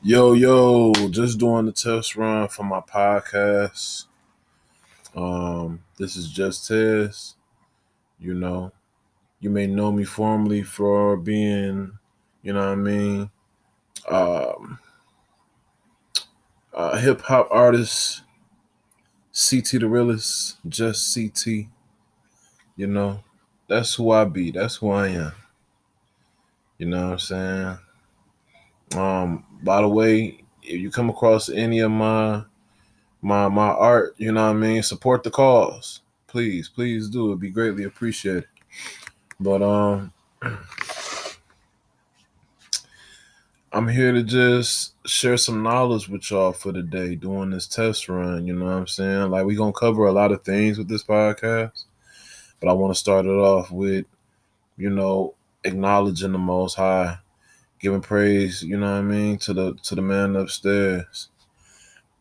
Yo, yo, just doing the test run for my podcast. Um, this is Just Tez. You know, you may know me formally for being, you know what I mean, um, a hip hop artist, CT the realest, just CT. You know, that's who I be. That's who I am. You know what I'm saying? Um, by the way, if you come across any of my my my art, you know what I mean, support the cause. Please, please do. It'd be greatly appreciated. But um I'm here to just share some knowledge with y'all for the day doing this test run, you know what I'm saying? Like we're going to cover a lot of things with this podcast, but I want to start it off with you know, acknowledging the most high giving praise, you know what I mean, to the to the man upstairs.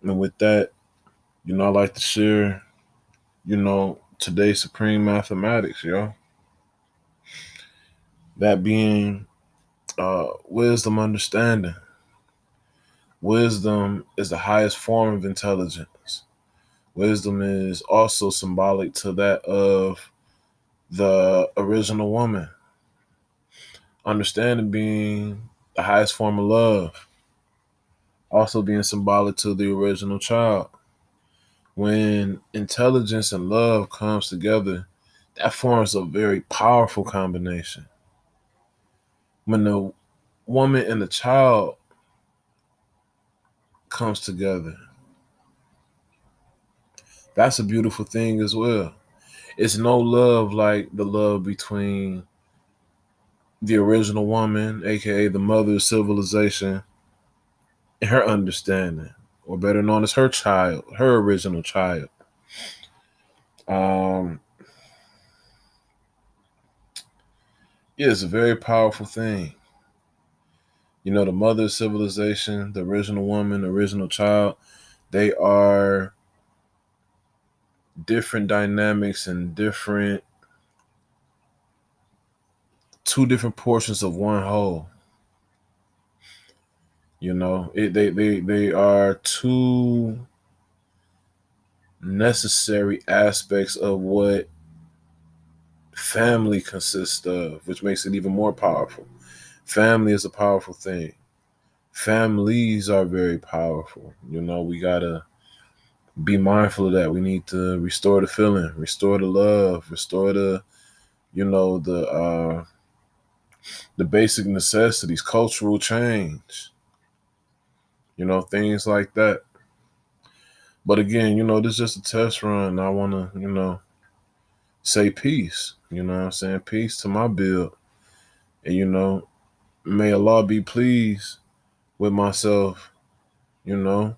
And with that, you know, I like to share, you know, today's supreme mathematics, yo. That being uh wisdom understanding. Wisdom is the highest form of intelligence. Wisdom is also symbolic to that of the original woman understanding being the highest form of love, also being symbolic to the original child. When intelligence and love comes together, that forms a very powerful combination. When the woman and the child comes together, that's a beautiful thing as well. It's no love like the love between the original woman, aka the mother of civilization, her understanding, or better known as her child, her original child. Um, yeah, it's a very powerful thing. You know, the mother of civilization, the original woman, the original child, they are different dynamics and different two different portions of one whole. You know, it, they they they are two necessary aspects of what family consists of, which makes it even more powerful. Family is a powerful thing. Families are very powerful. You know, we gotta be mindful of that. We need to restore the feeling, restore the love, restore the, you know, the uh the basic necessities, cultural change, you know, things like that. But again, you know, this is just a test run. I want to, you know, say peace. You know I'm saying? Peace to my build. And, you know, may Allah be pleased with myself, you know,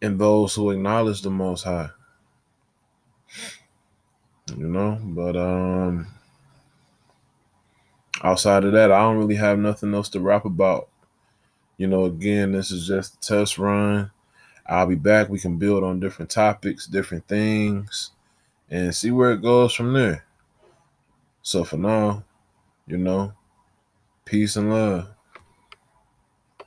and those who acknowledge the Most High. You know, but, um, outside of that, I don't really have nothing else to rap about. You know, again, this is just a test run. I'll be back. We can build on different topics, different things, and see where it goes from there. So for now, you know, peace and love.